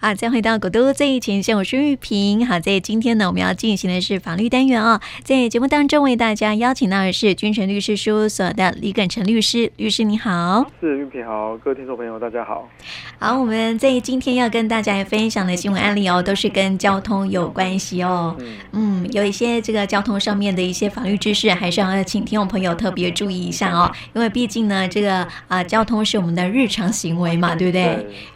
啊，再回到古都最前线，我是玉萍。好，在今天呢，我们要进行的是法律单元哦。在节目当中，为大家邀请到的是君臣律师事务所的李耿成律师。律师你好，是玉萍好，各位听众朋友大家好。好，我们在今天要跟大家分享的新闻案例哦，都是跟交通有关系哦。嗯，嗯，有一些这个交通上面的一些法律知识，还是要请听众朋友特别注意一下哦。因为毕竟呢，这个啊、呃，交通是我们的日常行为嘛，对不对？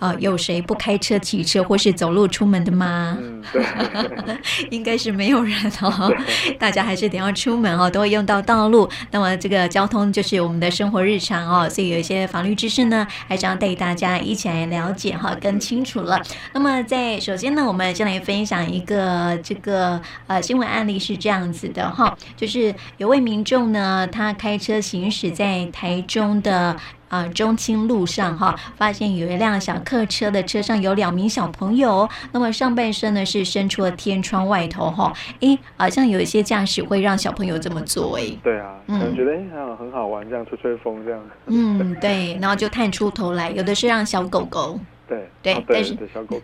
啊、呃，有谁不开车、骑车？或是走路出门的吗？嗯，对，应该是没有人哦。大家还是得要出门哦，都会用到道路。那么这个交通就是我们的生活日常哦，所以有一些法律知识呢，还是要带大家一起来了解哈，更清楚了。那么在首先呢，我们先来分享一个这个呃新闻案例是这样子的哈，就是有位民众呢，他开车行驶在台中的。啊，中清路上哈，发现有一辆小客车的车上有两名小朋友，那么上半身呢是伸出了天窗外头哈，诶，好像有一些驾驶会让小朋友这么做诶。对啊，可能觉得诶，很很好玩，这样吹吹风这样。嗯，对，然后就探出头来，有的是让小狗狗。对对，对，但是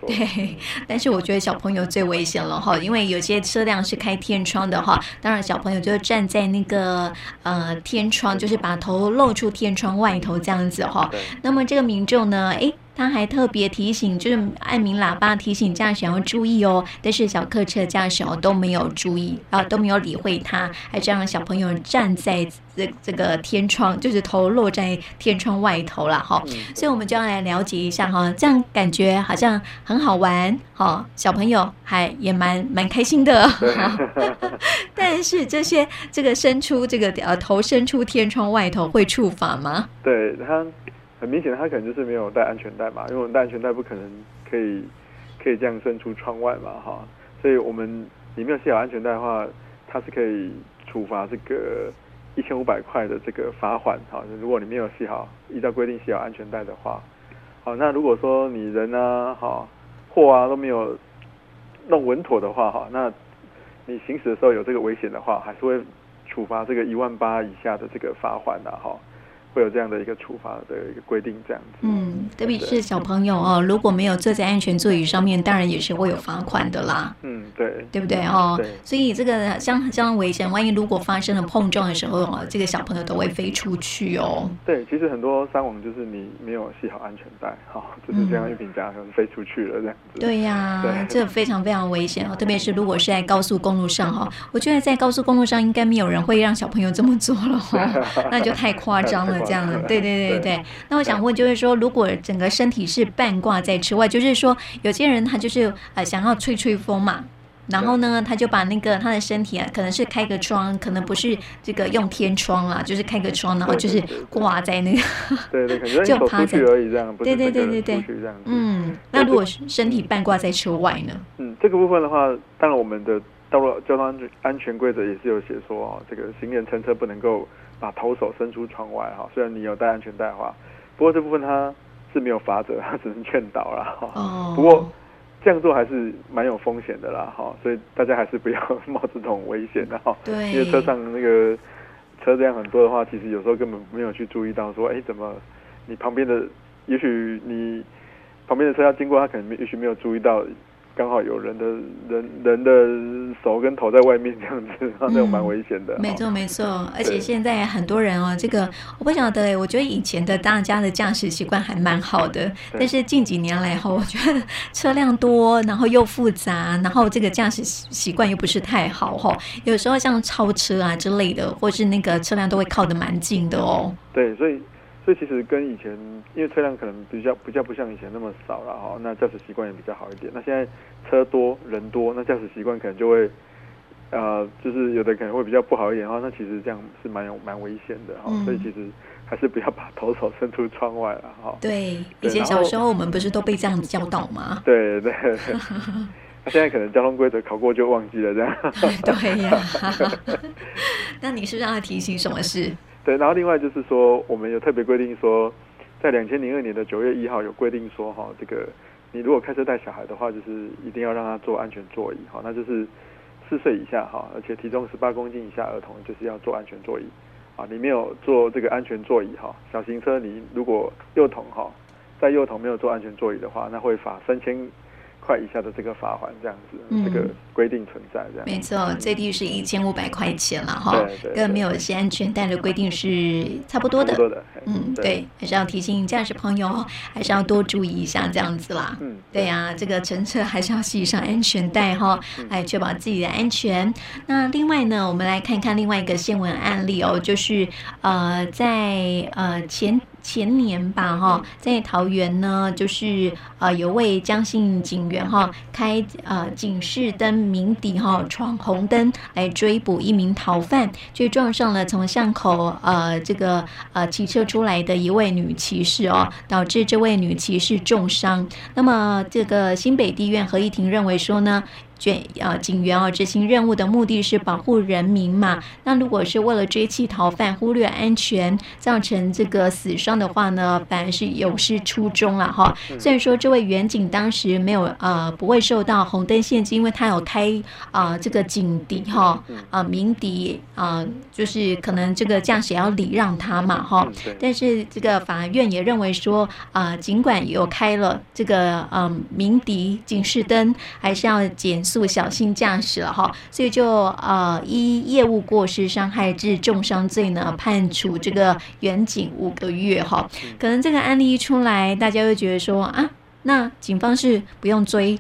对，但是我觉得小朋友最危险了哈，因为有些车辆是开天窗的哈，当然小朋友就站在那个呃天窗，就是把头露出天窗外头这样子哈。那么这个民众呢，诶。他还特别提醒，就是按鸣喇叭提醒驾驶要注意哦。但是小客车驾驶哦都没有注意啊，都没有理会他，还这样小朋友站在这这个天窗，就是头落在天窗外头了哈。所以我们就要来了解一下哈，这样感觉好像很好玩哈，小朋友还也蛮蛮开心的。但是这些这个伸出这个呃头伸出天窗外头会触法吗？对他。很明显的，他可能就是没有带安全带嘛，因为我们带安全带不可能可以可以这样伸出窗外嘛，哈，所以我们你没有系好安全带的话，它是可以处罚这个一千五百块的这个罚款，哈，如果你没有系好，依照规定系好安全带的话，好，那如果说你人啊，哈，货啊都没有弄稳妥的话，哈，那你行驶的时候有这个危险的话，还是会处罚这个一万八以下的这个罚款的，哈。会有这样的一个处罚的一个规定，这样子。嗯，特别是小朋友哦，如果没有坐在安全座椅上面，当然也是会有罚款的啦。嗯，对，对不对哦？所以这个相相当危险，万一如果发生了碰撞的时候哦，这个小朋友都会飞出去哦。对，其实很多伤亡就是你没有系好安全带，哈、哦，就是这样一瓶夹可能飞出去了这样对呀、啊，这非常非常危险哦，特别是如果是在高速公路上哈，我觉得在高速公路上应该没有人会让小朋友这么做了哦，那就太夸张了。这样的，对对对对。那我想问，就是说，如果整个身体是半挂在车外，就是说，有些人他就是呃想要吹吹风嘛，然后呢，他就把那个他的身体啊，可能是开个窗，可能不是这个用天窗啊，就是开个窗，然后就是挂在那个，对对，对，就趴在而已这样，对对对对对，嗯，那如果身体半挂在车外呢？嗯，这个部分的话，当然我们的道路交通安全安全规则也是有写说啊，这个行人乘车不能够。把头手伸出窗外哈，虽然你有戴安全带的话，不过这部分他是没有法则，他只能劝导啦哈。哦。不过这样做还是蛮有风险的啦哈，所以大家还是不要冒这种危险的哈。对。因为车上那个车这样很多的话，其实有时候根本没有去注意到说，哎，怎么你旁边的，也许你旁边的车要经过，他可能也许没有注意到。刚好有人的人人的手跟头在外面这样子，那种蛮危险的。没错没错，而且现在很多人哦，这个我不晓得哎，我觉得以前的大家的驾驶习惯还蛮好的，但是近几年来后，我觉得车辆多，然后又复杂，然后这个驾驶习惯又不是太好哈。有时候像超车啊之类的，或是那个车辆都会靠得蛮近的哦。对，所以。所以其实跟以前，因为车辆可能比较比较不像以前那么少了哈，那驾驶习惯也比较好一点。那现在车多人多，那驾驶习惯可能就会，呃，就是有的可能会比较不好一点哈。那其实这样是蛮有蛮危险的哈。所以其实还是不要把头手伸出窗外了哈。对，以前小时候我们不是都被这样子教导吗？对 对对。那现在可能交通规则考过就忘记了这样。对呀。那你是让他提醒什么事？对，然后另外就是说，我们有特别规定说，在两千零二年的九月一号有规定说，哈，这个你如果开车带小孩的话，就是一定要让他坐安全座椅，哈，那就是四岁以下，哈，而且体重十八公斤以下儿童就是要坐安全座椅，啊，你没有坐这个安全座椅，哈，小型车你如果幼童，哈，在幼童没有坐安全座椅的话，那会罚三千块以下的这个罚款，这样子，嗯、这个规定存在这样。没错，最低是一千五百块钱了哈，跟没有系安全带的规定是差不多的。差不多的，嗯，对，还是要提醒驾驶朋友，还是要多注意一下这样子啦。嗯，对呀、啊，这个乘车还是要系上安全带哈，来确保自己的安全。那另外呢，我们来看看另外一个新闻案例哦，就是呃，在呃前。前年吧，哈，在桃园呢，就是呃，有位江姓警员哈，开呃警示灯鸣笛哈，闯红灯来追捕一名逃犯，却撞上了从巷口呃这个呃骑车出来的一位女骑士哦，导致这位女骑士重伤。那么这个新北地院合议庭认为说呢。卷呃，警员啊，执行任务的目的是保护人民嘛。那如果是为了追缉逃犯，忽略安全，造成这个死伤的话呢，反而是有失初衷了哈。虽然说这位员警当时没有呃不会受到红灯限制，因为他有开啊、呃、这个警笛哈啊鸣笛啊，就是可能这个驾驶要礼让他嘛哈。但是这个法院也认为说啊、呃，尽管有开了这个嗯鸣笛警示灯，还是要减。速小心驾驶了哈，所以就呃依业务过失伤害致重伤罪呢，判处这个远景五个月哈。可能这个案例一出来，大家会觉得说啊，那警方是不用追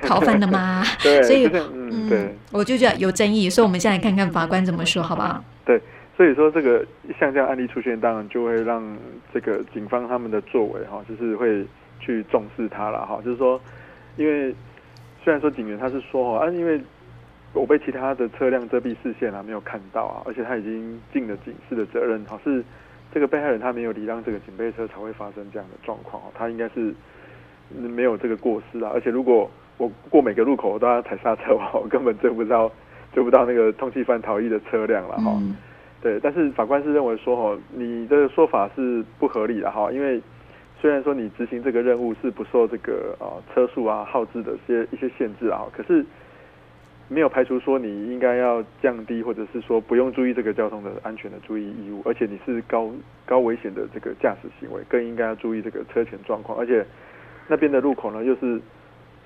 逃犯的吗？对，所以嗯，对，我就觉得有争议，所以我们现在看看法官怎么说，好不好？对，所以说这个像这样案例出现，当然就会让这个警方他们的作为哈，就是会去重视他了哈，就是说因为。虽然说警员他是说哦啊，因为我被其他的车辆遮蔽视线啊，没有看到啊，而且他已经尽了警示的责任，好是这个被害人他没有礼让这个警备车才会发生这样的状况哦，他应该是没有这个过失啊。而且如果我过每个路口我都要踩刹车，我根本追不到追不到那个通缉犯逃逸的车辆了哈。对，但是法官是认为说哦，你的说法是不合理的哈，因为。虽然说你执行这个任务是不受这个啊车速啊号志的一些一些限制啊，可是没有排除说你应该要降低或者是说不用注意这个交通的安全的注意义务，而且你是高高危险的这个驾驶行为，更应该要注意这个车前状况。而且那边的路口呢，又是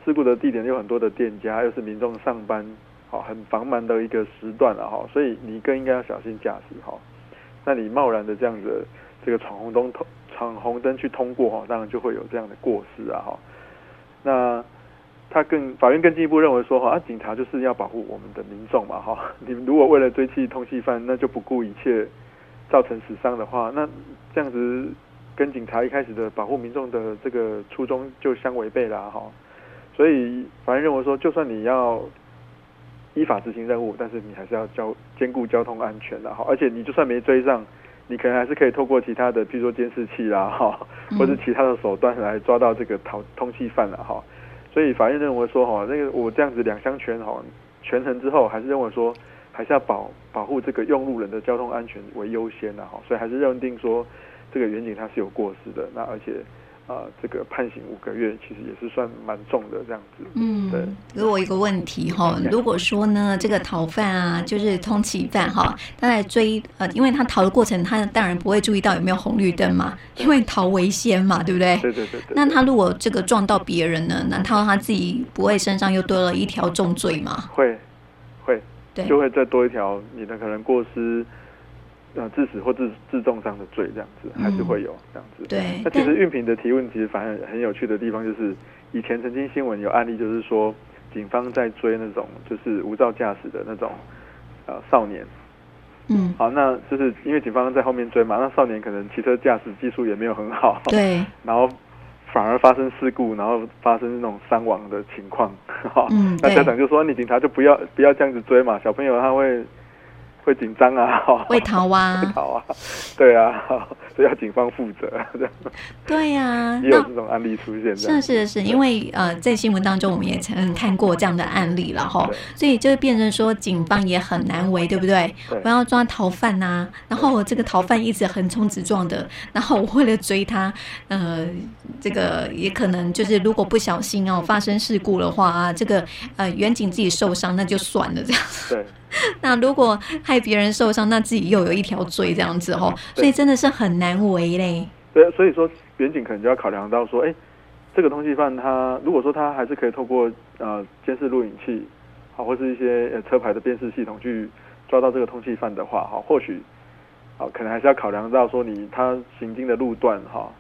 事故的地点，有很多的店家，又是民众上班好很繁忙的一个时段了哈，所以你更应该要小心驾驶哈。那你贸然的这样子这个闯红灯通。闯红灯去通过哈，当然就会有这样的过失啊哈。那他更法院更进一步认为说哈，啊警察就是要保护我们的民众嘛哈。你如果为了追缉通缉犯，那就不顾一切造成死伤的话，那这样子跟警察一开始的保护民众的这个初衷就相违背了哈。所以法院认为说，就算你要依法执行任务，但是你还是要交兼顾交通安全的哈。而且你就算没追上。你可能还是可以透过其他的，譬如说监视器啦，哈，或者其他的手段来抓到这个逃通缉犯了哈。所以法院认为说，哈，那个我这样子两相权哈权衡之后，还是认为说，还是要保保护这个用路人的交通安全为优先的哈。所以还是认定说，这个远景他是有过失的，那而且。啊，这个判刑五个月，其实也是算蛮重的这样子。嗯，对。给我一个问题哈，如果说呢，这个逃犯啊，就是通缉犯哈，他在追呃，因为他逃的过程，他当然不会注意到有没有红绿灯嘛，因为逃为先嘛，对不对？对对对，对。那他如果这个撞到别人呢，难道他自己不会身上又多了一条重罪吗？会，会，对，就会再多一条你的可能过失。呃，致死或致致重伤的罪，这样子还是会有这样子。对。那其实运平的提问其实反而很有趣的地方，就是以前曾经新闻有案例，就是说警方在追那种就是无照驾驶的那种呃少年。嗯。好，那就是因为警方在后面追嘛，那少年可能骑车驾驶技术也没有很好。对。然后反而发生事故，然后发生那种伤亡的情况。哈。嗯。那家长就说：“你警察就不要不要这样子追嘛，小朋友他会。”会紧张啊，会逃啊，会逃啊，对啊，所以要警方负责。对呀、啊，也有这种案例出现。是是是，因为呃，在新闻当中我们也曾看过这样的案例了哈，所以就是变成说警方也很难为，对不对？对，我要抓逃犯呐、啊，然后我这个逃犯一直横冲直撞的，然后我为了追他，呃，这个也可能就是如果不小心哦发生事故的话啊，这个呃员警自己受伤那就算了这样。对。那如果害别人受伤，那自己又有一条罪这样子哦，所以真的是很难为嘞。对，所以说远景可能就要考量到说，哎，这个通缉犯他如果说他还是可以透过呃监视录影器，好或是一些呃车牌的辨识系统去抓到这个通缉犯的话，哈，或许啊可能还是要考量到说你他行经的路段哈，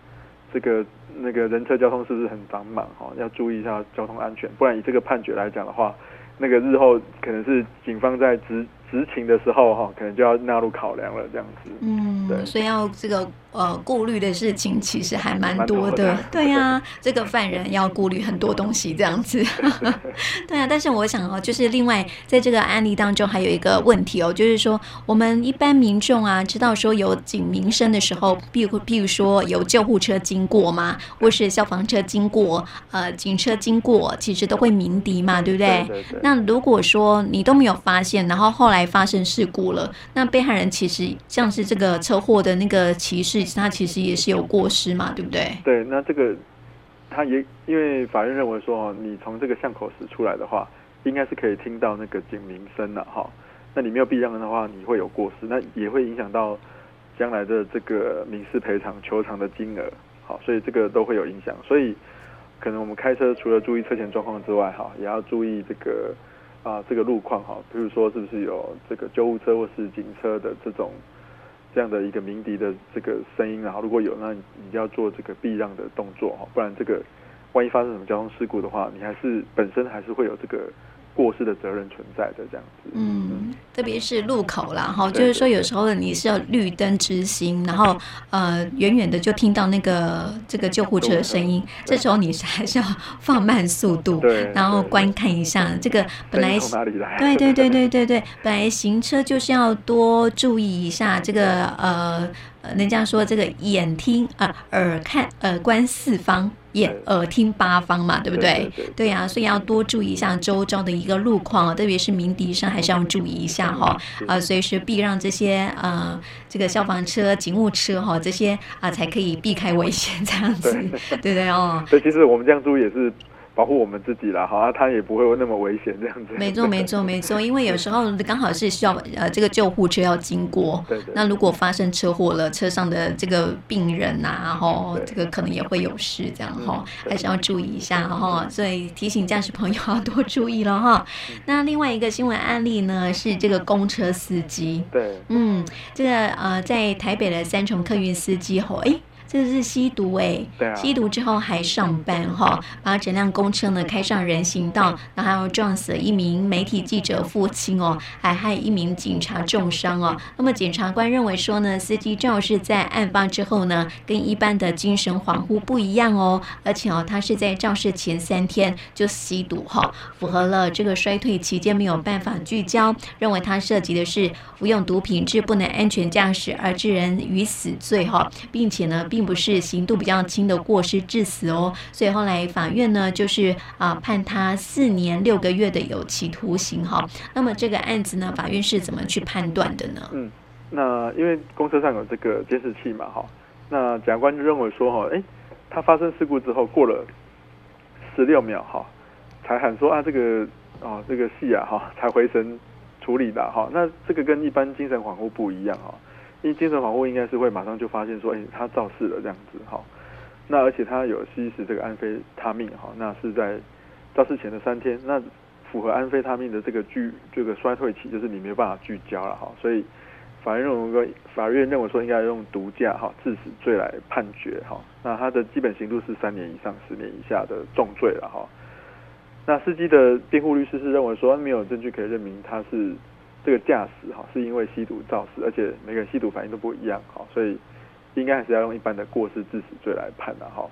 这个那个人车交通是不是很繁忙哈，要注意一下交通安全，不然以这个判决来讲的话，那个日后可能是警方在执执勤的时候哈，可能就要纳入考量了这样子。嗯，对，所以要这个。呃，顾虑的事情其实还蛮多的，多的对呀、啊，这个犯人要顾虑很多东西，这样子，对啊。但是我想哦，就是另外在这个案例当中还有一个问题哦，就是说我们一般民众啊，知道说有警鸣声的时候，譬如譬如说有救护车经过嘛，或是消防车经过，呃，警车经过，其实都会鸣笛嘛，对不对？对对对。那如果说你都没有发现，然后后来发生事故了，那被害人其实像是这个车祸的那个骑士。他其实也是有过失嘛，对不对？对，那这个他也因为法院认为说，你从这个巷口时出来的话，应该是可以听到那个警鸣声的哈。那你没有避让的话，你会有过失，那也会影响到将来的这个民事赔偿求偿的金额。好，所以这个都会有影响。所以可能我们开车除了注意车前状况之外，哈，也要注意这个啊这个路况哈，比如说是不是有这个救护车或是警车的这种。这样的一个鸣笛的这个声音，然后如果有，那你要做这个避让的动作哈，不然这个万一发生什么交通事故的话，你还是本身还是会有这个。过失的责任存在的这样子，嗯，特别是路口啦，哈，就是说有时候你是要绿灯直行，然后呃，远远的就听到那个这个救护车的声音，这时候你是还是要放慢速度，对，然后观看一下这个本来，对对对对对对，本来行车就是要多注意一下这个呃。呃，人家说这个眼听啊、呃，耳看，耳观四方，眼耳听八方嘛，对不对？对，呀、啊，所以要多注意一下周遭的一个路况，特别是鸣笛声，还是要注意一下哈。啊，随时避让这些呃，这个消防车、警务车哈，这些啊，才可以避开危险这样子，对 对，对哦。所以其实我们这样注意也是。保护我们自己了，好啊，他也不会那么危险这样子。没错，没错，没错，因为有时候刚好是需要呃这个救护车要经过，对对对，那如果发生车祸了，车上的这个病人呐、啊，然后这个可能也会有事，这样哈，还是要注意一下哈。所以提醒驾驶朋友要多注意了哈。那另外一个新闻案例呢，是这个公车司机，对，嗯，这个呃在台北的三重客运司机吼，哎。这是吸毒哎，吸毒之后还上班哈，把整辆公车呢开上人行道，然后撞死了一名媒体记者父亲哦，还害一名警察重伤哦。那么检察官认为说呢，司机肇事在案发之后呢，跟一般的精神恍惚不一样哦，而且哦，他是在肇事前三天就吸毒哈，符合了这个衰退期间没有办法聚焦，认为他涉及的是服用毒品致不能安全驾驶而致人于死罪哈，并且呢并。并不是刑度比较轻的过失致死哦，所以后来法院呢就是啊判他四年六个月的有期徒刑哈。那么这个案子呢，法院是怎么去判断的呢？嗯，那因为公车上有这个监视器嘛哈，那检察官就认为说哈，哎，他发生事故之后过了十六秒哈，才喊说啊这个啊这个戏啊哈才回神处理的哈，那这个跟一般精神恍惚不一样哈。因精神恍惚应该是会马上就发现说，哎，他肇事了这样子哈。那而且他有吸食这个安非他命哈，那是在肇事前的三天，那符合安非他命的这个聚这个衰退期，就是你没有办法聚焦了哈。所以法院认为，法院认为说应该用毒驾哈致死罪来判决哈。那他的基本刑度是三年以上十年以下的重罪了哈。那司机的辩护律师是认为说没有证据可以证明他是。这个驾驶哈是因为吸毒肇事，而且每个人吸毒反应都不一样哈，所以应该还是要用一般的过失致死罪来判的哈。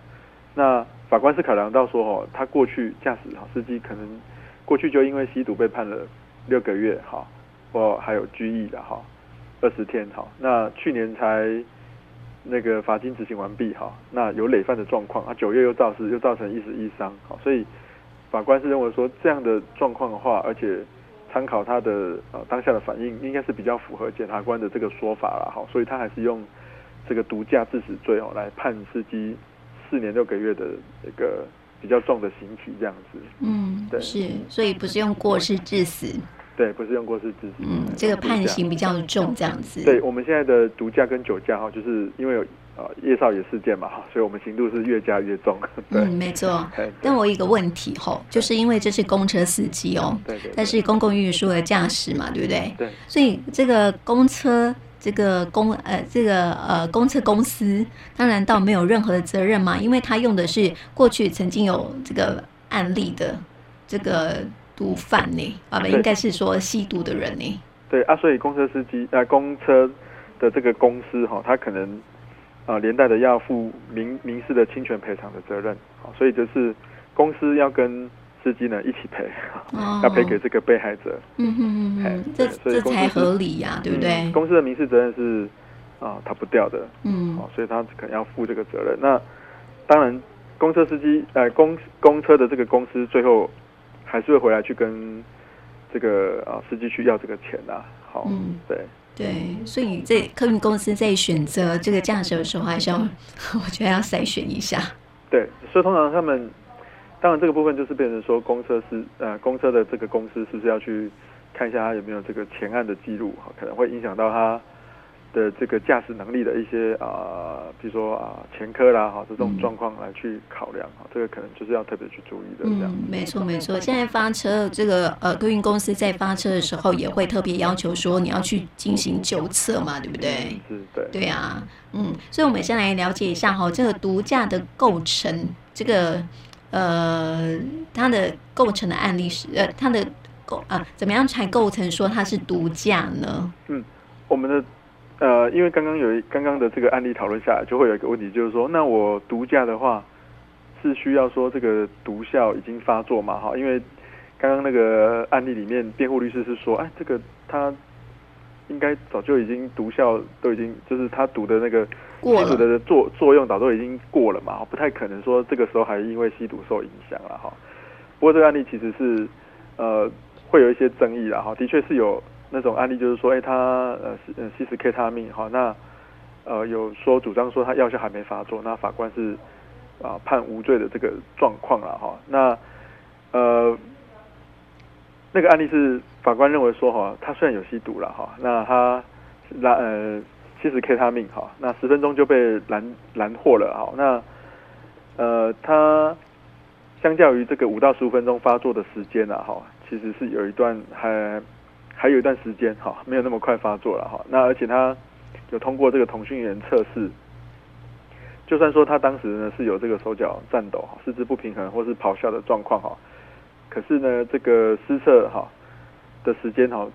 那法官是考量到说哈，他过去驾驶哈司机可能过去就因为吸毒被判了六个月哈，或还有拘役的哈二十天哈。那去年才那个罚金执行完毕哈，那有累犯的状况啊，九月又肇事又造成一死一伤哈，所以法官是认为说这样的状况的话，而且。参考他的呃当下的反应，应该是比较符合检察官的这个说法了哈，所以他还是用这个毒驾致死罪哦来判司机四年六个月的一个比较重的刑期这样子。嗯，对，是，所以不是用过失致死。对，不是用过失致死。嗯，这个判刑比较重，这样子。对，我们现在的毒驾跟酒驾哈，就是因为有呃叶少爷事件嘛，所以我们刑度是越加越重。对，嗯，没错。但我有一个问题吼，就是因为这是公车司机哦，对对，但是公共运输的驾驶嘛，对不对？对。所以这个公车。这个公呃，这个呃，公车公司，当然倒没有任何的责任嘛，因为他用的是过去曾经有这个案例的这个毒贩呢，啊不，应该是说吸毒的人呢。对啊，所以公车司机啊、呃，公车的这个公司哈，他可能啊、呃、连带的要负民民事的侵权赔偿的责任，所以就是公司要跟。司机呢一起赔，哦、要赔给这个被害者。嗯嗯嗯，这这才合理呀、啊，对不对、嗯？公司的民事责任是啊，逃不掉的。嗯，好所以他可能要负这个责任。那当然，公车司机呃公公车的这个公司最后还是会回来去跟这个啊司机去要这个钱呐。好，嗯，对对，所以在客运公司在选择这个驾驶的时候，还是要 我觉得要筛选一下。对，所以通常他们。当然，这个部分就是变成说，公车是呃，公车的这个公司是不是要去看一下他有没有这个前案的记录，可能会影响到他的这个驾驶能力的一些啊、呃，比如说啊前科啦哈，这种状况来去考量哈，这个可能就是要特别去注意的。这样，嗯，没错没错。现在发车这个呃，客运公司在发车的时候也会特别要求说，你要去进行酒测嘛，对不对？是，对。对啊，嗯，所以我们先来了解一下哈，这个毒驾的构成这个。呃，它的构成的案例是呃，它的构啊，怎么样才构成说它是毒驾呢？嗯，我们的呃，因为刚刚有刚刚的这个案例讨论下来，就会有一个问题，就是说，那我毒驾的话，是需要说这个毒效已经发作嘛？哈，因为刚刚那个案例里面，辩护律师是说，哎，这个他。应该早就已经毒效都已经，就是他毒的那个吸毒的作作用，早都已经过了嘛，不太可能说这个时候还因为吸毒受影响了哈。不过这个案例其实是呃会有一些争议了哈，的确是有那种案例，就是说，哎，他呃呃吸食 K 他命哈，那呃有说主张说他药效还没发作，那法官是啊、判无罪的这个状况了哈。那呃。那个案例是法官认为说哈，他虽然有吸毒了哈，那他拦呃吸食 K 他命哈，那十分钟就被拦拦获了哈，那呃他相较于这个五到十五分钟发作的时间啊哈，其实是有一段还还有一段时间哈，没有那么快发作了哈，那而且他有通过这个同讯员测试，就算说他当时呢是有这个手脚颤抖、四肢不平衡或是咆哮的状况哈。可是呢，这个施测哈的时间哈，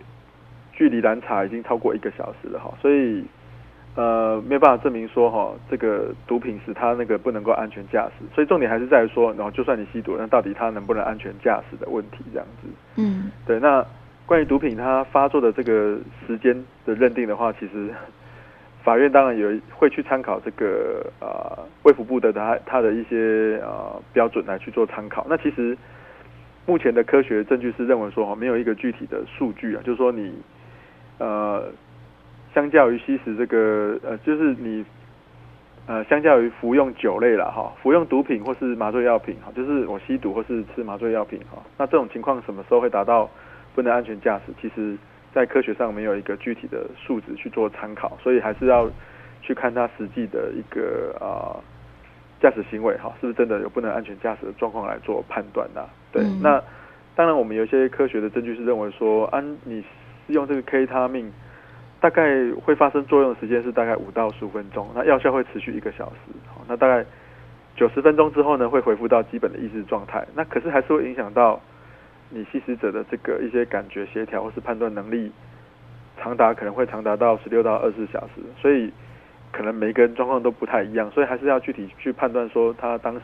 距离拦查已经超过一个小时了哈，所以呃没有办法证明说哈这个毒品使他那个不能够安全驾驶，所以重点还是在于说，然后就算你吸毒，那到底他能不能安全驾驶的问题这样子。嗯，对。那关于毒品它发作的这个时间的认定的话，其实 法院当然有会去参考这个呃卫福部的它它的一些呃标准来去做参考。那其实。目前的科学证据是认为说哈，没有一个具体的数据啊，就是说你呃，相较于吸食这个呃，就是你呃，相较于服用酒类了哈，服用毒品或是麻醉药品哈，就是我吸毒或是吃麻醉药品哈，那这种情况什么时候会达到不能安全驾驶？其实，在科学上没有一个具体的数值去做参考，所以还是要去看它实际的一个啊。呃驾驶行为哈，是不是真的有不能安全驾驶的状况来做判断呢？对，嗯、那当然我们有一些科学的证据是认为说，安、啊、你用这个 K 他命，大概会发生作用的时间是大概五到十五分钟，那药效会持续一个小时，好，那大概九十分钟之后呢，会恢复到基本的意识状态，那可是还是会影响到你吸食者的这个一些感觉协调或是判断能力，长达可能会长达到十六到二十四小时，所以。可能每个人状况都不太一样，所以还是要具体去判断说他当时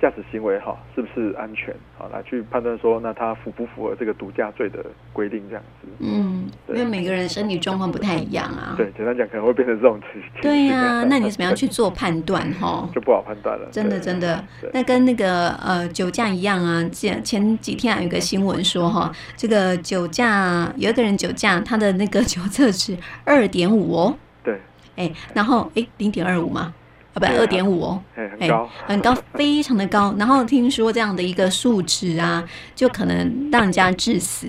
驾驶行为哈是不是安全啊，来去判断说那他符不符合这个毒驾罪的规定这样子。嗯，因为每个人身体状况不太一样啊。对，简单讲可能会变成这种情形。对呀、啊，那你怎么样去做判断哈？就不好判断了。真的真的，那跟那个呃酒驾一样啊。前前几天还有一个新闻说哈，这个酒驾有一个人酒驾，他的那个酒测是二点五哦。哎，然后哎，零点二五嘛，啊不，二点五哦，哎，很高，很高，非常的高。然后听说这样的一个数值啊，就可能让人家致死。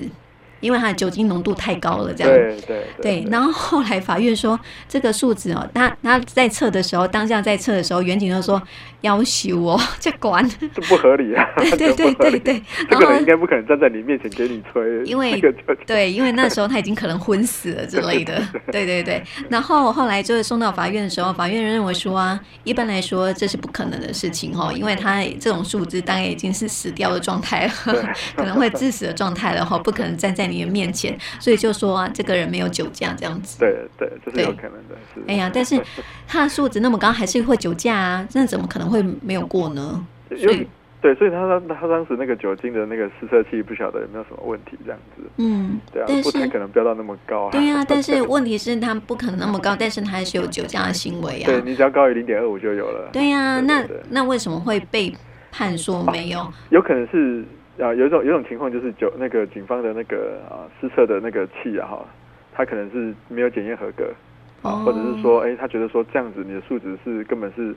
因为它的酒精浓度太高了，这样。对对对，对。然后后来法院说这个数值哦，他他在测的时候，当下在测的时候，远景就说要求哦，这管这不合理啊！对对对对对，这个人应该不可能站在你面前给你吹，因为对，因为那时候他已经可能昏死了之类的。对对对。然后后来就是送到法院的时候，法院认为说啊，一般来说这是不可能的事情哦，因为他这种数值大概已经是死掉的状态了，可能会致死的状态了哈，不可能站在你的面前，所以就说啊，这个人没有酒驾这样子。对对，这是有可能的。哎呀，但是 他的素质那么高，还是会酒驾啊？那怎么可能会没有过呢？所以对，所以他当他当时那个酒精的那个试测器不晓得有没有什么问题这样子。嗯，对啊，不太可能飙到那么高啊。对啊，但是问题是他不可能那么高，但是他还是有酒驾的行为啊。对，你只要高于零点二五就有了。对呀，那那为什么会被判说没有？有可能是。啊，有一种有一种情况就是酒那个警方的那个啊试测的那个器啊哈，他可能是没有检验合格啊，或者是说，哎、欸，他觉得说这样子你的数值是根本是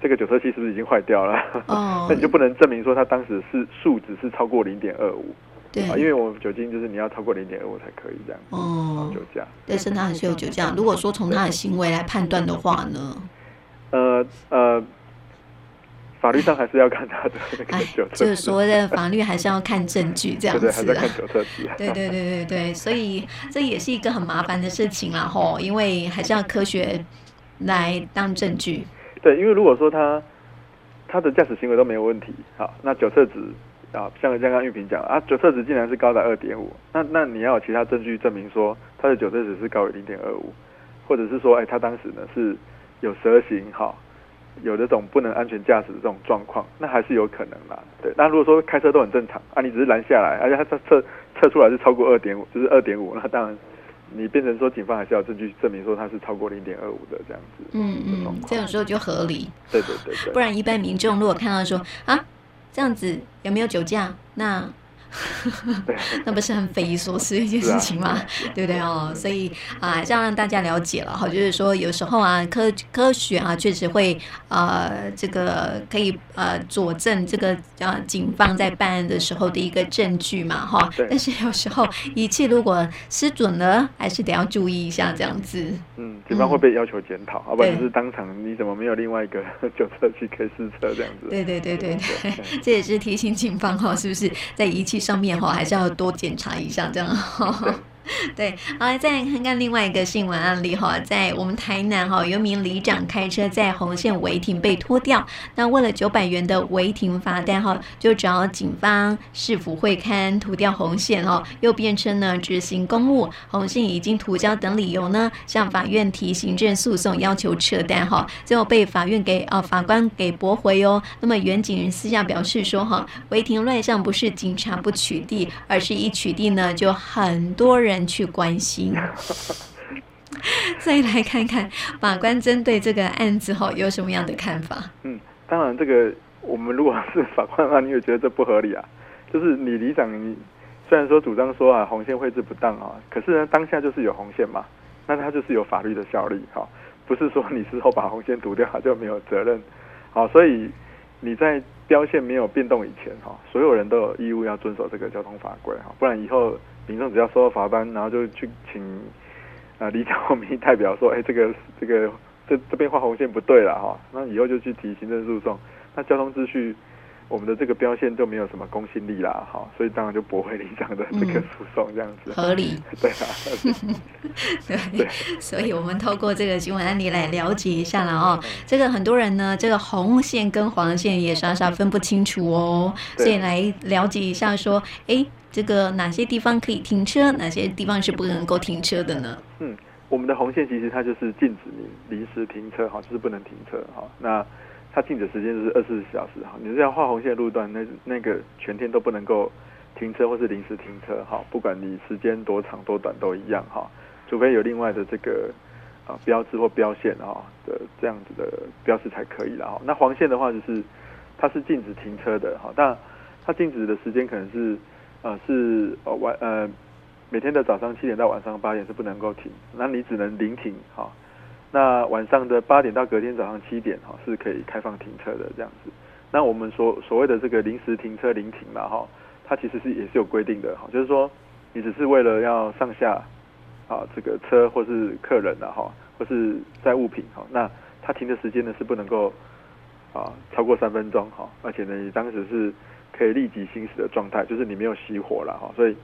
这个酒测器是不是已经坏掉了？哦，那你就不能证明说他当时是数值是超过零点二五，对啊，因为我们酒精就是你要超过零点二五才可以这样哦，酒驾，但是他还是有酒驾。如果说从他的行为来判断的话呢？呃呃。法律上还是要看他的那个酒测，就是所谓的法律还是要看证据这样子啊。对对，还看酒测器。对对对对对，所以这也是一个很麻烦的事情啦吼，因为还是要科学来当证据。对，因为如果说他他的驾驶行为都没有问题，好，那酒测值啊，像刚刚玉萍讲啊，酒测值竟然是高达二点五，那那你要有其他证据证明说他的酒测值是高于零点二五，或者是说，哎，他当时呢是有蛇形，好。有这种不能安全驾驶的这种状况，那还是有可能啦。对，那如果说开车都很正常啊，你只是拦下来，而且他测测测出来是超过二点五，就是二点五，那当然你变成说警方还是要证据证明说他是超过零点二五的这样子。嗯嗯，这样说就合理。对对对对。不然一般民众如果看到说啊这样子有没有酒驾，那。那不是很匪夷所思的一件事情吗？啊、对不对哦？所以啊，这样让大家了解了哈，就是说有时候啊，科科学啊，确实会呃，这个可以呃佐证这个呃警方在办案的时候的一个证据嘛哈。但是有时候仪器如果失准了，还是得要注意一下这样子。嗯，警方会被要求检讨，要、嗯、不然就是当场你怎么没有另外一个酒测器可以试测这样子？对对对对对，这也是提醒警方哈，是不是在仪器上面哈，还是要多检查一下，这样。对，好，再看看另外一个新闻案例哈，在我们台南哈，有名里长开车在红线违停被拖掉，那为了九百元的违停罚单哈，就找警方市府会刊涂掉红线哈，又辩称呢执行公务，红线已经涂胶等理由呢，向法院提行政诉讼要求撤单哈，最后被法院给啊法官给驳回哦。那么原警人私下表示说哈，违停乱象不是警察不取缔，而是一取缔呢就很多人。去关心，再来看看法官针对这个案子后有什么样的看法？嗯，当然，这个我们如果是法官的话，你也觉得这不合理啊。就是你里长，你虽然说主张说啊红线绘制不当啊，可是呢当下就是有红线嘛，那它就是有法律的效力哈，不是说你事后把红线涂掉就没有责任。好，所以你在标线没有变动以前哈，所有人都有义务要遵守这个交通法规哈，不然以后。民众只要收到罚单，然后就去请啊里长或民意代表说：“哎，这个这个这这边画红线不对了哈。”那以后就去提行政诉讼，那交通秩序我们的这个标线就没有什么公信力啦哈，所以当然就驳回里长的这个诉讼这样子。合理。对啊。对，对，所以我们透过这个新闻案例来了解一下了哦。这个很多人呢，这个红线跟黄线也傻傻分不清楚哦，所以来了解一下说，哎。这个哪些地方可以停车，哪些地方是不能够停车的呢？嗯，我们的红线其实它就是禁止你临时停车哈，就是不能停车哈。那它禁止时间就是二十四小时哈。你这样画红线路段，那那个全天都不能够停车或是临时停车哈。不管你时间多长多短都一样哈，除非有另外的这个啊标志或标线哈的这样子的标识才可以了哈。那黄线的话就是它是禁止停车的哈，但它禁止的时间可能是。呃，是呃晚呃每天的早上七点到晚上八点是不能够停，那你只能临停哈。那晚上的八点到隔天早上七点哈是可以开放停车的这样子。那我们所所谓的这个临时停车临停嘛哈，它其实是也是有规定的哈，就是说你只是为了要上下啊这个车或是客人啊哈，或是载物品哈，那它停的时间呢是不能够啊超过三分钟哈，而且呢你当时是可以立即行驶的状态，就是你没有熄火了哈，所以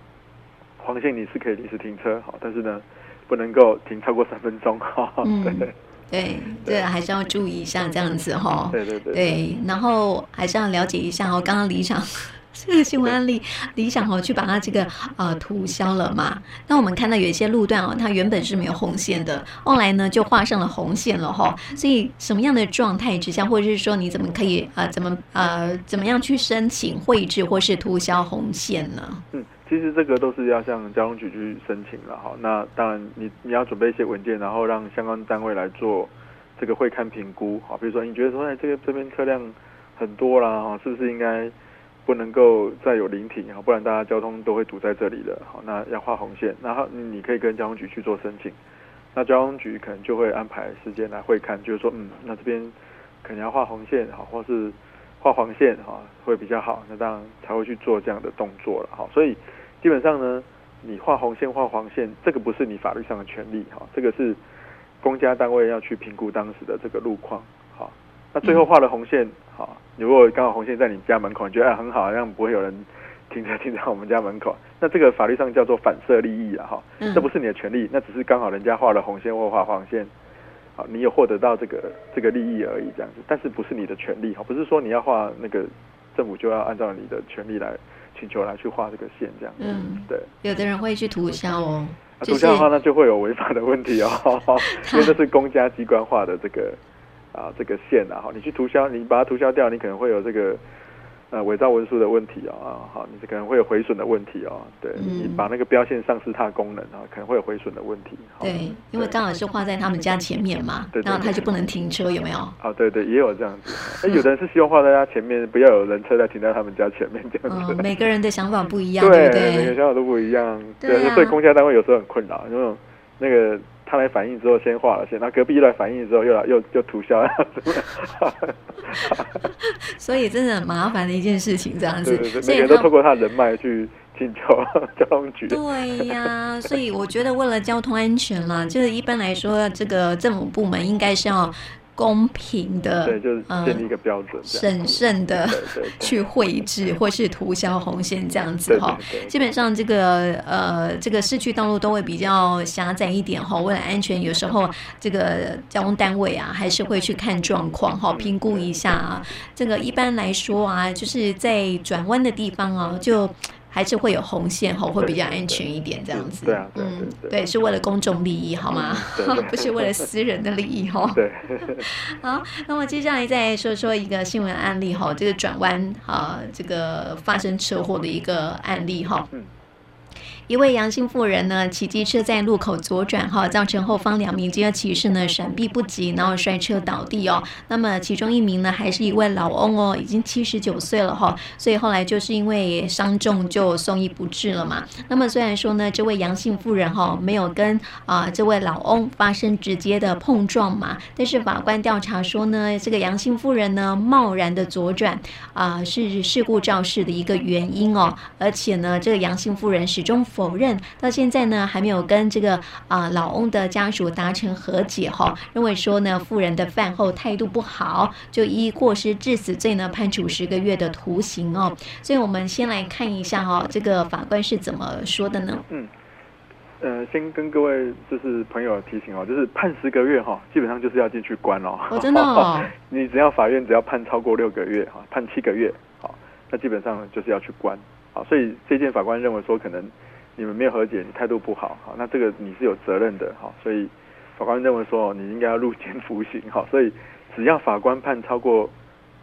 黄线你是可以临时停车哈，但是呢不能够停超过三分钟哈。嗯，对对，这还是要注意一下这样子哈。对对对。对，然后还是要了解一下哦，刚刚离场。这个新闻案例，理想哦，去把它这个呃涂消了嘛？那我们看到有一些路段哦，它原本是没有红线的，后来呢就画上了红线了哈。所以什么样的状态之下，或者是说你怎么可以呃怎么呃怎么样去申请绘制或是涂消红线呢？嗯，其实这个都是要向交通局去申请了哈。那当然你你要准备一些文件，然后让相关单位来做这个会勘评估哈。比如说你觉得说哎这个这边车辆很多啦哈，是不是应该？不能够再有临停，不然大家交通都会堵在这里了。好，那要画红线，然后你可以跟交通局去做申请，那交通局可能就会安排时间来会看，就是说，嗯，那这边可能要画红线，好，或是画黄线，哈，会比较好。那当然才会去做这样的动作了，好。所以基本上呢，你画红线、画黄线，这个不是你法律上的权利，哈，这个是公家单位要去评估当时的这个路况，好。那最后画了红线，好。如果刚好红线在你家门口，你觉得很好，好像不会有人停车停在我们家门口，那这个法律上叫做反射利益啊，哈，这不是你的权利，那只是刚好人家画了红线或画黄线，好，你有获得到这个这个利益而已，这样子，但是不是你的权利，哈，不是说你要画那个政府就要按照你的权利来请求来去画这个线，这样，嗯，对，有的人会去涂销哦，涂销的话那就会有违法的问题哦，因为这是公家机关画的这个。啊，这个线啊，好，你去涂销，你把它涂销掉，你可能会有这个呃伪造文书的问题啊，啊，好，你可能会有毁损的问题哦，对，嗯、你把那个标线丧失它的功能啊，可能会有毁损的问题。对，对因为刚好是画在他们家前面嘛，对，然后他就不能停车，有没有？啊，对对，也有这样子。哎，有的人是希望画在他前面，不要有人车在停在他们家前面这样子。嗯、每个人的想法不一样，对，对对每个想法都不一样。对，对啊、所以公家单位有时候很困扰，因为那个。他来反映之后，先画了线，那隔壁又来反映之后，又来又又涂销，所以真的很麻烦的一件事情，这样子。对对对，每个人都透过他的人脉去请求 交通局。对呀、啊，所以我觉得为了交通安全啦，就是一般来说，这个政府部门应该是要。公平的，对，就是建立一个标准，审慎的 去绘制 或是涂销红线这样子哈。基本上这个呃这个市区道路都会比较狭窄一点哈。为了安全，有时候这个交通单位啊还是会去看状况哈，评估一下啊。这个一般来说啊，就是在转弯的地方啊就。还是会有红线吼，会比较安全一点，这样子。对啊，嗯，对，是为了公众利益，好吗？不是为了私人的利益，吼。对。好，那么接下来再说说一个新闻案例，哈，这个转弯啊，这个发生车祸的一个案例，哈。嗯。一位杨姓妇人呢，骑机车在路口左转哈，造成后方两名机车骑士呢闪避不及，然后摔车倒地哦。那么其中一名呢，还是一位老翁哦，已经七十九岁了哈，所以后来就是因为伤重就送医不治了嘛。那么虽然说呢，这位杨姓妇人哈没有跟啊这位老翁发生直接的碰撞嘛，但是法官调查说呢，这个杨姓妇人呢贸然的左转啊是事故肇事的一个原因哦，而且呢这个杨姓妇人始终。否认到现在呢，还没有跟这个啊、呃、老翁的家属达成和解哈，认为说呢，富人的饭后态度不好，就依过失致死罪呢判处十个月的徒刑哦。所以我们先来看一下哈，这个法官是怎么说的呢？嗯，呃，先跟各位就是朋友提醒哦，就是判十个月哈，基本上就是要进去关哦。哦，真的哦。你只要法院只要判超过六个月哈，判七个月好，那基本上就是要去关好，所以这件法官认为说可能。你们没有和解，你态度不好，好，那这个你是有责任的，好，所以法官认为说你应该要入监服刑，好，所以只要法官判超过，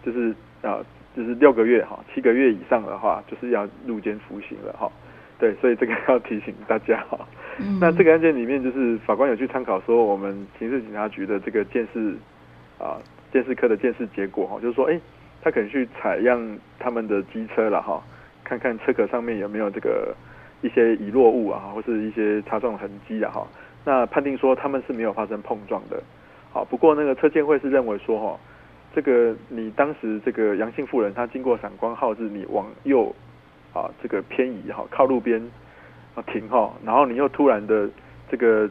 就是啊，就是六个月，哈，七个月以上的话，就是要入监服刑了，哈，对，所以这个要提醒大家，哈。那这个案件里面，就是法官有去参考说我们刑事警察局的这个鉴识啊，鉴识科的鉴识结果，哈，就是说，哎，他可能去采样他们的机车了，哈，看看车壳上面有没有这个。一些遗落物啊，或是一些擦撞痕迹啊，哈，那判定说他们是没有发生碰撞的，好，不过那个车鉴会是认为说，哈，这个你当时这个杨姓妇人她经过闪光号志，你往右啊这个偏移哈，靠路边啊停哈，然后你又突然的这个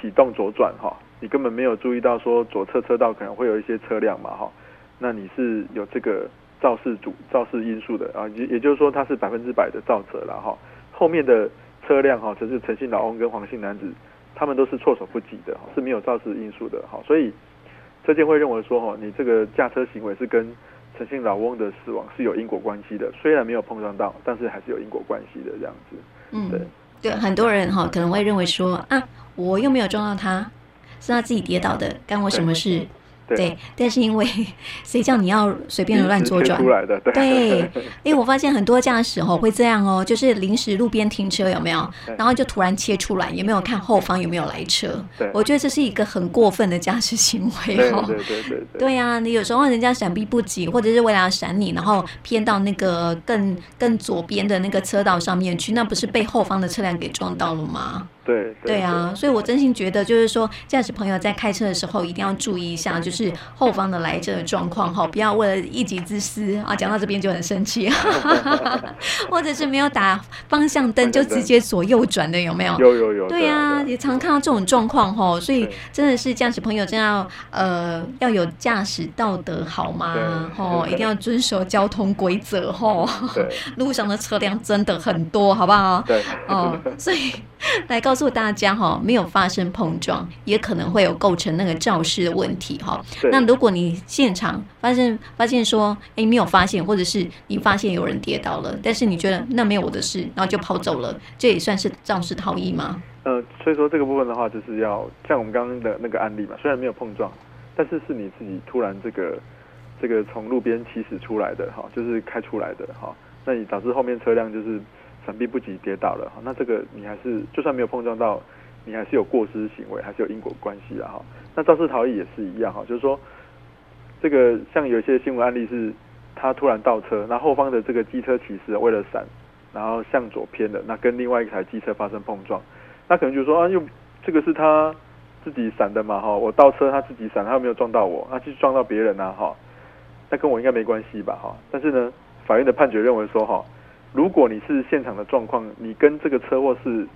启动左转哈，你根本没有注意到说左侧车道可能会有一些车辆嘛哈，那你是有这个肇事主肇事因素的啊，也也就是说他是百分之百的肇责了哈，后面的车辆哈，就是陈姓老翁跟黄姓男子，他们都是措手不及的，是没有肇事因素的哈，所以车监会认为说哈，你这个驾车行为是跟陈姓老翁的死亡是有因果关系的，虽然没有碰撞到，但是还是有因果关系的这样子。嗯，对对，很多人哈可能会认为说啊，我又没有撞到他，是他自己跌倒的，干我什么事？对，但是因为谁叫你要随便的乱左转出来的？对，哎，我发现很多驾驶哦会这样哦，就是临时路边停车有没有？然后就突然切出来，也没有看后方有没有来车。对，我觉得这是一个很过分的驾驶行为哦。对对对对。对呀，你有时候人家闪避不及，或者是为了要闪你，然后偏到那个更更左边的那个车道上面去，那不是被后方的车辆给撞到了吗？对对，对啊，所以我真心觉得，就是说，驾驶朋友在开车的时候一定要注意一下，就是后方的来车的状况哈，不要为了一己之私啊，讲到这边就很生气，或者是没有打方向灯就直接左右转的，有没有？有有有。对啊，也常看到这种状况哈，所以真的是驾驶朋友真要呃要有驾驶道德好吗？哦，一定要遵守交通规则哈。路上的车辆真的很多，好不好？对。哦，所以 来告诉。大家哈，没有发生碰撞，也可能会有构成那个肇事的问题哈。那如果你现场发现发现说，哎，没有发现，或者是你发现有人跌倒了，但是你觉得那没有我的事，然后就跑走了，这也算是肇事逃逸吗？呃，所以说这个部分的话，就是要像我们刚刚的那个案例嘛，虽然没有碰撞，但是是你自己突然这个这个从路边起驶出来的哈，就是开出来的哈，那你导致后面车辆就是。闪避不及跌倒了哈，那这个你还是就算没有碰撞到，你还是有过失行为，还是有因果关系的哈。那肇事逃逸也是一样哈，就是说这个像有些新闻案例是，他突然倒车，那后方的这个机车骑士为了闪，然后向左偏了，那跟另外一台机车发生碰撞，那可能就是说啊，又这个是他自己闪的嘛哈，我倒车他自己闪，他又没有撞到我，那去撞到别人呐哈，那跟我应该没关系吧哈。但是呢，法院的判决认为说哈。如果你是现场的状况，你跟这个车祸是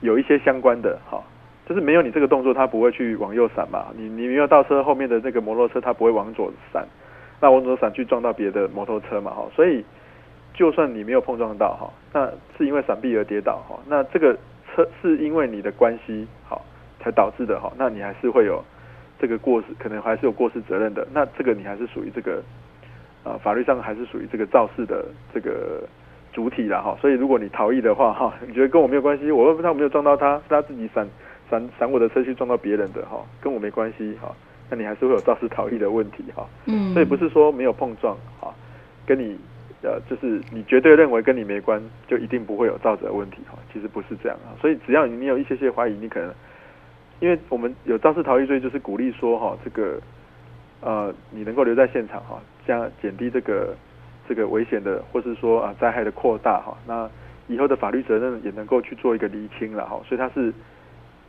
有一些相关的，哈，就是没有你这个动作，他不会去往右闪嘛。你你没有倒车，后面的那个摩托车他不会往左闪，那往左闪去撞到别的摩托车嘛，哈。所以就算你没有碰撞到，哈，那是因为闪避而跌倒，哈，那这个车是因为你的关系，好才导致的，哈，那你还是会有这个过失，可能还是有过失责任的。那这个你还是属于这个，呃，法律上还是属于这个肇事的这个。主体了哈，所以如果你逃逸的话哈，你觉得跟我没有关系，我问他没有撞到他，是他自己闪闪闪我的车去撞到别人的哈，跟我没关系哈，那你还是会有肇事逃逸的问题哈。嗯，所以不是说没有碰撞哈，跟你呃就是你绝对认为跟你没关，就一定不会有肇事的问题哈，其实不是这样啊。所以只要你有一些些怀疑，你可能因为我们有肇事逃逸罪，就是鼓励说哈，这个呃你能够留在现场哈，这样减低这个。这个危险的，或是说啊灾害的扩大哈，那以后的法律责任也能够去做一个厘清了哈，所以它是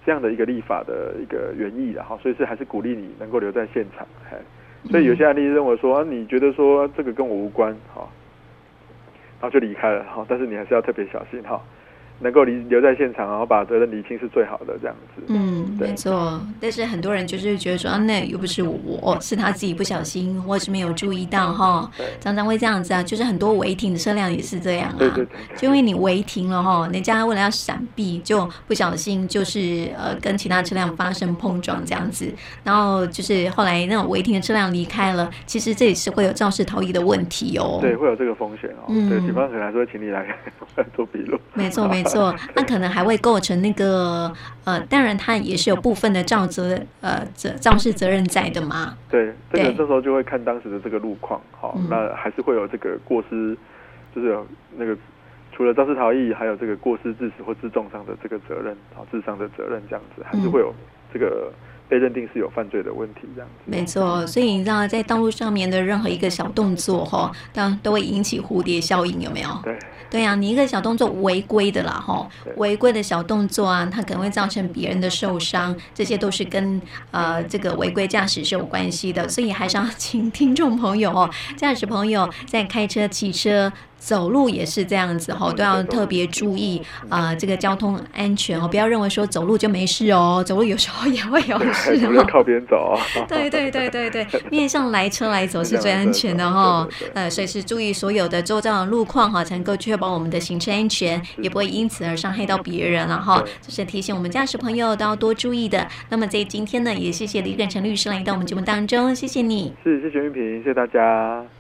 这样的一个立法的一个原意了哈，所以是还是鼓励你能够留在现场，所以有些案例认为说啊，你觉得说这个跟我无关哈，然后就离开了哈，但是你还是要特别小心哈。能够留留在现场，然后把责任理清是最好的，这样子。嗯，没错。但是很多人就是觉得说，啊，那又不是我，是他自己不小心，或是没有注意到哈。常常会这样子啊，就是很多违停的车辆也是这样啊。对对对。就因为你违停了哈，人家为了要闪避，就不小心就是呃跟其他车辆发生碰撞这样子，然后就是后来那种违停的车辆离开了，其实这也是会有肇事逃逸的问题哦。对，会有这个风险哦。嗯。对，警方可能还是会请你来 做笔录。没错，没错。错，那可能还会构成那个呃，当然他也是有部分的肇责呃责肇事责任在的嘛。对，这个这时候就会看当时的这个路况，好，那还是会有这个过失，就是有那个除了肇事逃逸，还有这个过失致死或致重伤的这个责任，好，致伤的责任这样子，还是会有这个。被认定是有犯罪的问题，这样子。没错，所以你知道，在道路上面的任何一个小动作，哈，当然都会引起蝴蝶效应，有没有？对。对啊，你一个小动作违规的啦，哈，违规的小动作啊，它可能会造成别人的受伤，这些都是跟呃这个违规驾驶是有关系的。所以还是要请听众朋友哦，驾驶朋友在开车、骑车。走路也是这样子哈，都要特别注意啊、呃，这个交通安全哦，不要认为说走路就没事哦，走路有时候也会有事哦。不要靠边走。对对对对对，面向来车来走是最安全的哈。呃，随时注意所有的周遭的路况哈，才能够确保我们的行车安全，也不会因此而伤害到别人了哈。这是提醒我们驾驶朋友都要多注意的。那么在今天呢，也谢谢李耿成律师来到我们节目当中，谢谢你。是，谢谢玉萍，谢谢大家。